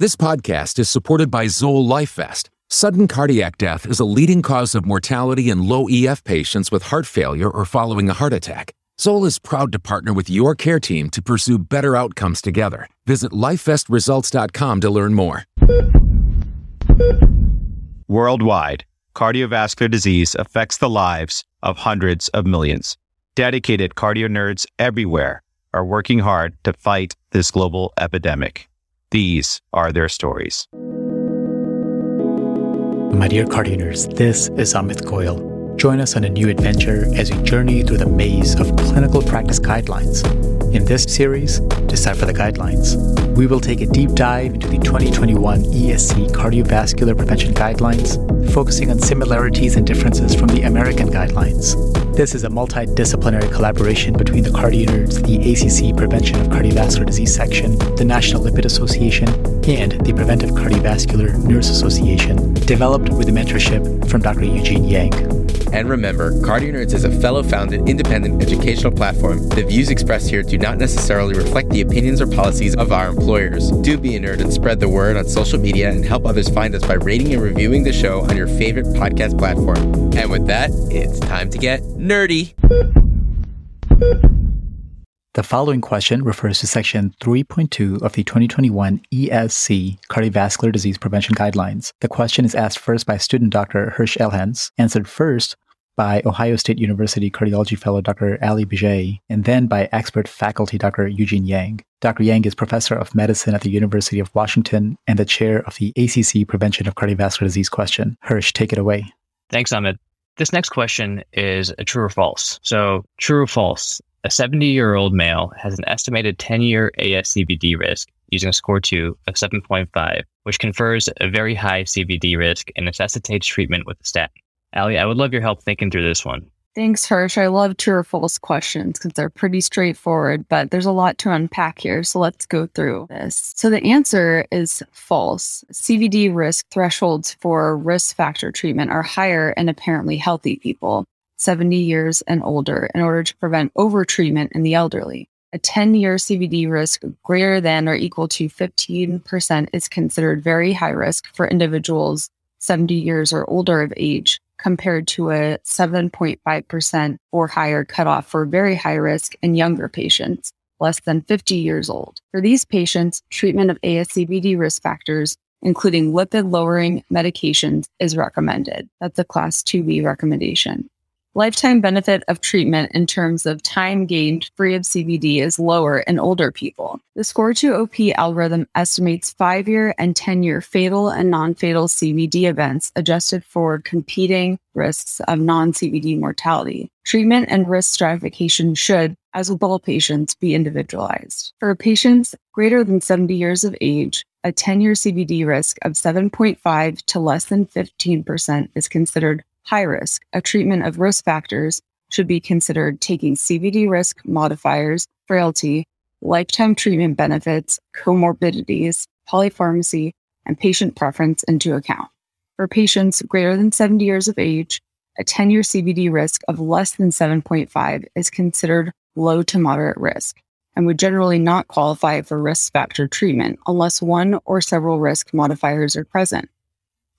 This podcast is supported by Zoll LifeVest. Sudden cardiac death is a leading cause of mortality in low EF patients with heart failure or following a heart attack. Zoll is proud to partner with your care team to pursue better outcomes together. Visit lifevestresults.com to learn more. Worldwide, cardiovascular disease affects the lives of hundreds of millions. Dedicated cardio nerds everywhere are working hard to fight this global epidemic. These are their stories. My dear cardio this is Amit Goyal. Join us on a new adventure as we journey through the maze of clinical practice guidelines. In this series, Decipher the Guidelines, we will take a deep dive into the 2021 ESC Cardiovascular Prevention Guidelines, focusing on similarities and differences from the American guidelines. This is a multidisciplinary collaboration between the Cardio the ACC Prevention of Cardiovascular Disease section, the National Lipid Association, and the Preventive Cardiovascular Nurse Association, developed with the mentorship from Dr. Eugene Yang. And remember, Cardio Nerds is a fellow founded independent educational platform. The views expressed here do not necessarily reflect the opinions or policies of our employers. Do be a nerd and spread the word on social media and help others find us by rating and reviewing the show on your favorite podcast platform. And with that, it's time to get nerdy. The following question refers to Section 3.2 of the 2021 ESC Cardiovascular Disease Prevention Guidelines. The question is asked first by student Dr. Hirsh Elhence, answered first by Ohio State University cardiology fellow Dr. Alli Bigeh, and then by expert faculty Dr. Eugene Yang. Dr. Yang is professor of medicine at the University of Washington and the chair of the ACC Prevention of Cardiovascular Disease question. Hirsh, take it away. Thanks, Amit. This next question is a true or false. So, true or false? A 70 year old male has an estimated 10 year ASCVD risk using a score 2 of 7.5, which confers a very high CVD risk and necessitates treatment with a statin. Alli, I would love your help thinking through this one. Thanks, Hirsh. I love true or false questions because they're pretty straightforward, but there's a lot to unpack here. So let's go through this. So the answer is false. CVD risk thresholds for risk factor treatment are higher in apparently healthy people, 70 years and older, in order to prevent overtreatment in the elderly. A 10 year CVD risk greater than or equal to 15% is considered very high risk for individuals 70 years or older of age compared to a 7.5% or higher cutoff for very high risk in younger patients less than 50 years old. For these patients, treatment of ASCVD risk factors, including lipid lowering medications, is recommended. That's a class 2B recommendation. Lifetime benefit of treatment in terms of time gained free of CVD is lower in older people. The SCORE2OP algorithm estimates five year and 10 year fatal and non fatal CVD events adjusted for competing risks of non CVD mortality. Treatment and risk stratification should, as with all patients, be individualized. For patients greater than 70 years of age, a 10 year CVD risk of 7.5 to less than 15% is considered high risk, a treatment of risk factors should be considered taking CVD risk modifiers, frailty, lifetime treatment benefits, comorbidities, polypharmacy, and patient preference into account. For patients greater than 70 years of age, a 10 year CVD risk of less than 7.5 is considered low to moderate risk and would generally not qualify for risk factor treatment unless one or several risk modifiers are present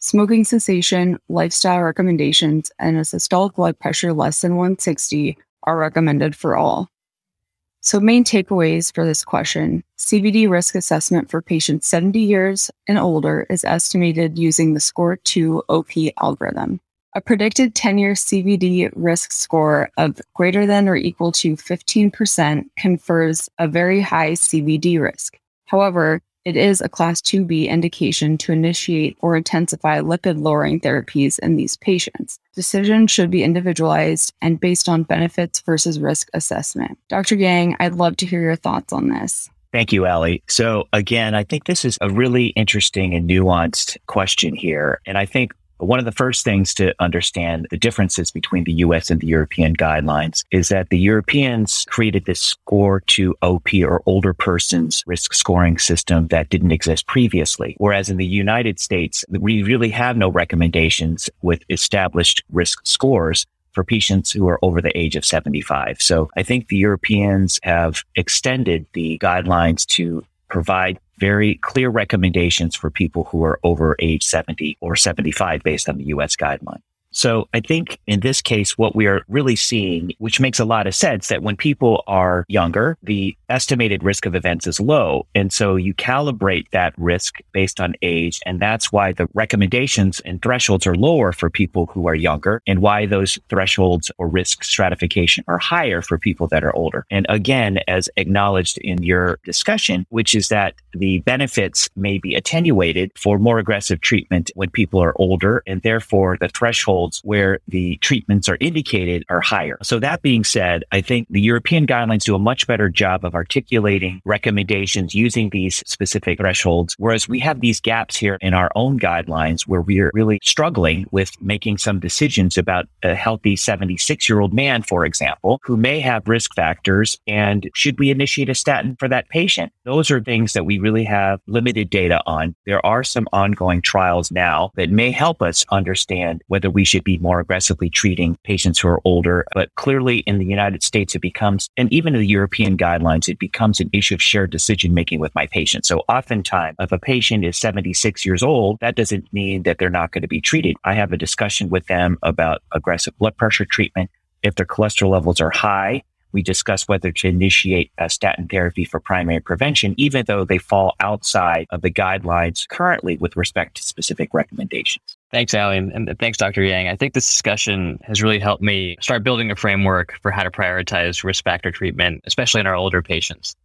smoking cessation, lifestyle recommendations, and a systolic blood pressure less than 160 are recommended for all. So, main takeaways for this question CVD risk assessment for patients 70 years and older is estimated using the SCORE 2 OP algorithm. A predicted 10 year CVD risk score of greater than or equal to 15% confers a very high CVD risk. However, it is a class 2B indication to initiate or intensify lipid lowering therapies in these patients. Decisions should be individualized and based on benefits versus risk assessment. Dr. Yang, I'd love to hear your thoughts on this. Thank you, Alli. So again, I think this is a really interesting and nuanced question here. And I think one of the first things to understand the differences between the US and the European guidelines is that the Europeans created this SCORE 2 OP or older persons risk scoring system that didn't exist previously. Whereas in the United States, we really have no recommendations with established risk scores for patients who are over the age of 75. So I think the Europeans have extended the guidelines to provide very clear recommendations for people who are over age 70 or 75 based on the US guideline. So I think in this case, what we are really seeing, which makes a lot of sense that when people are younger, the estimated risk of events is low. And so you calibrate that risk based on age. And that's why the recommendations and thresholds are lower for people who are younger and why those thresholds or risk stratification are higher for people that are older. And again, as acknowledged in your discussion, which is that the benefits may be attenuated for more aggressive treatment when people are older. And therefore the threshold where the treatments are indicated are higher. So that being said, I think the European guidelines do a much better job of articulating recommendations using these specific thresholds. Whereas we have these gaps here in our own guidelines where we're really struggling with making some decisions about a healthy 76 year old man, for example, who may have risk factors. And should we initiate a statin for that patient? Those are things that we really have limited data on. There are some ongoing trials now that may help us understand whether we should should be more aggressively treating patients who are older. But clearly in the United States, it becomes, and even in the European guidelines, it becomes an issue of shared decision making with my patient. So oftentimes, if a patient is 76 years old, that doesn't mean that they're not going to be treated. I have a discussion with them about aggressive blood pressure treatment. If their cholesterol levels are high, we discuss whether to initiate a statin therapy for primary prevention, even though they fall outside of the guidelines currently with respect to specific recommendations. Thanks, Alli, and thanks, Dr. Yang. I think this discussion has really helped me start building a framework for how to prioritize risk factor treatment, especially in our older patients.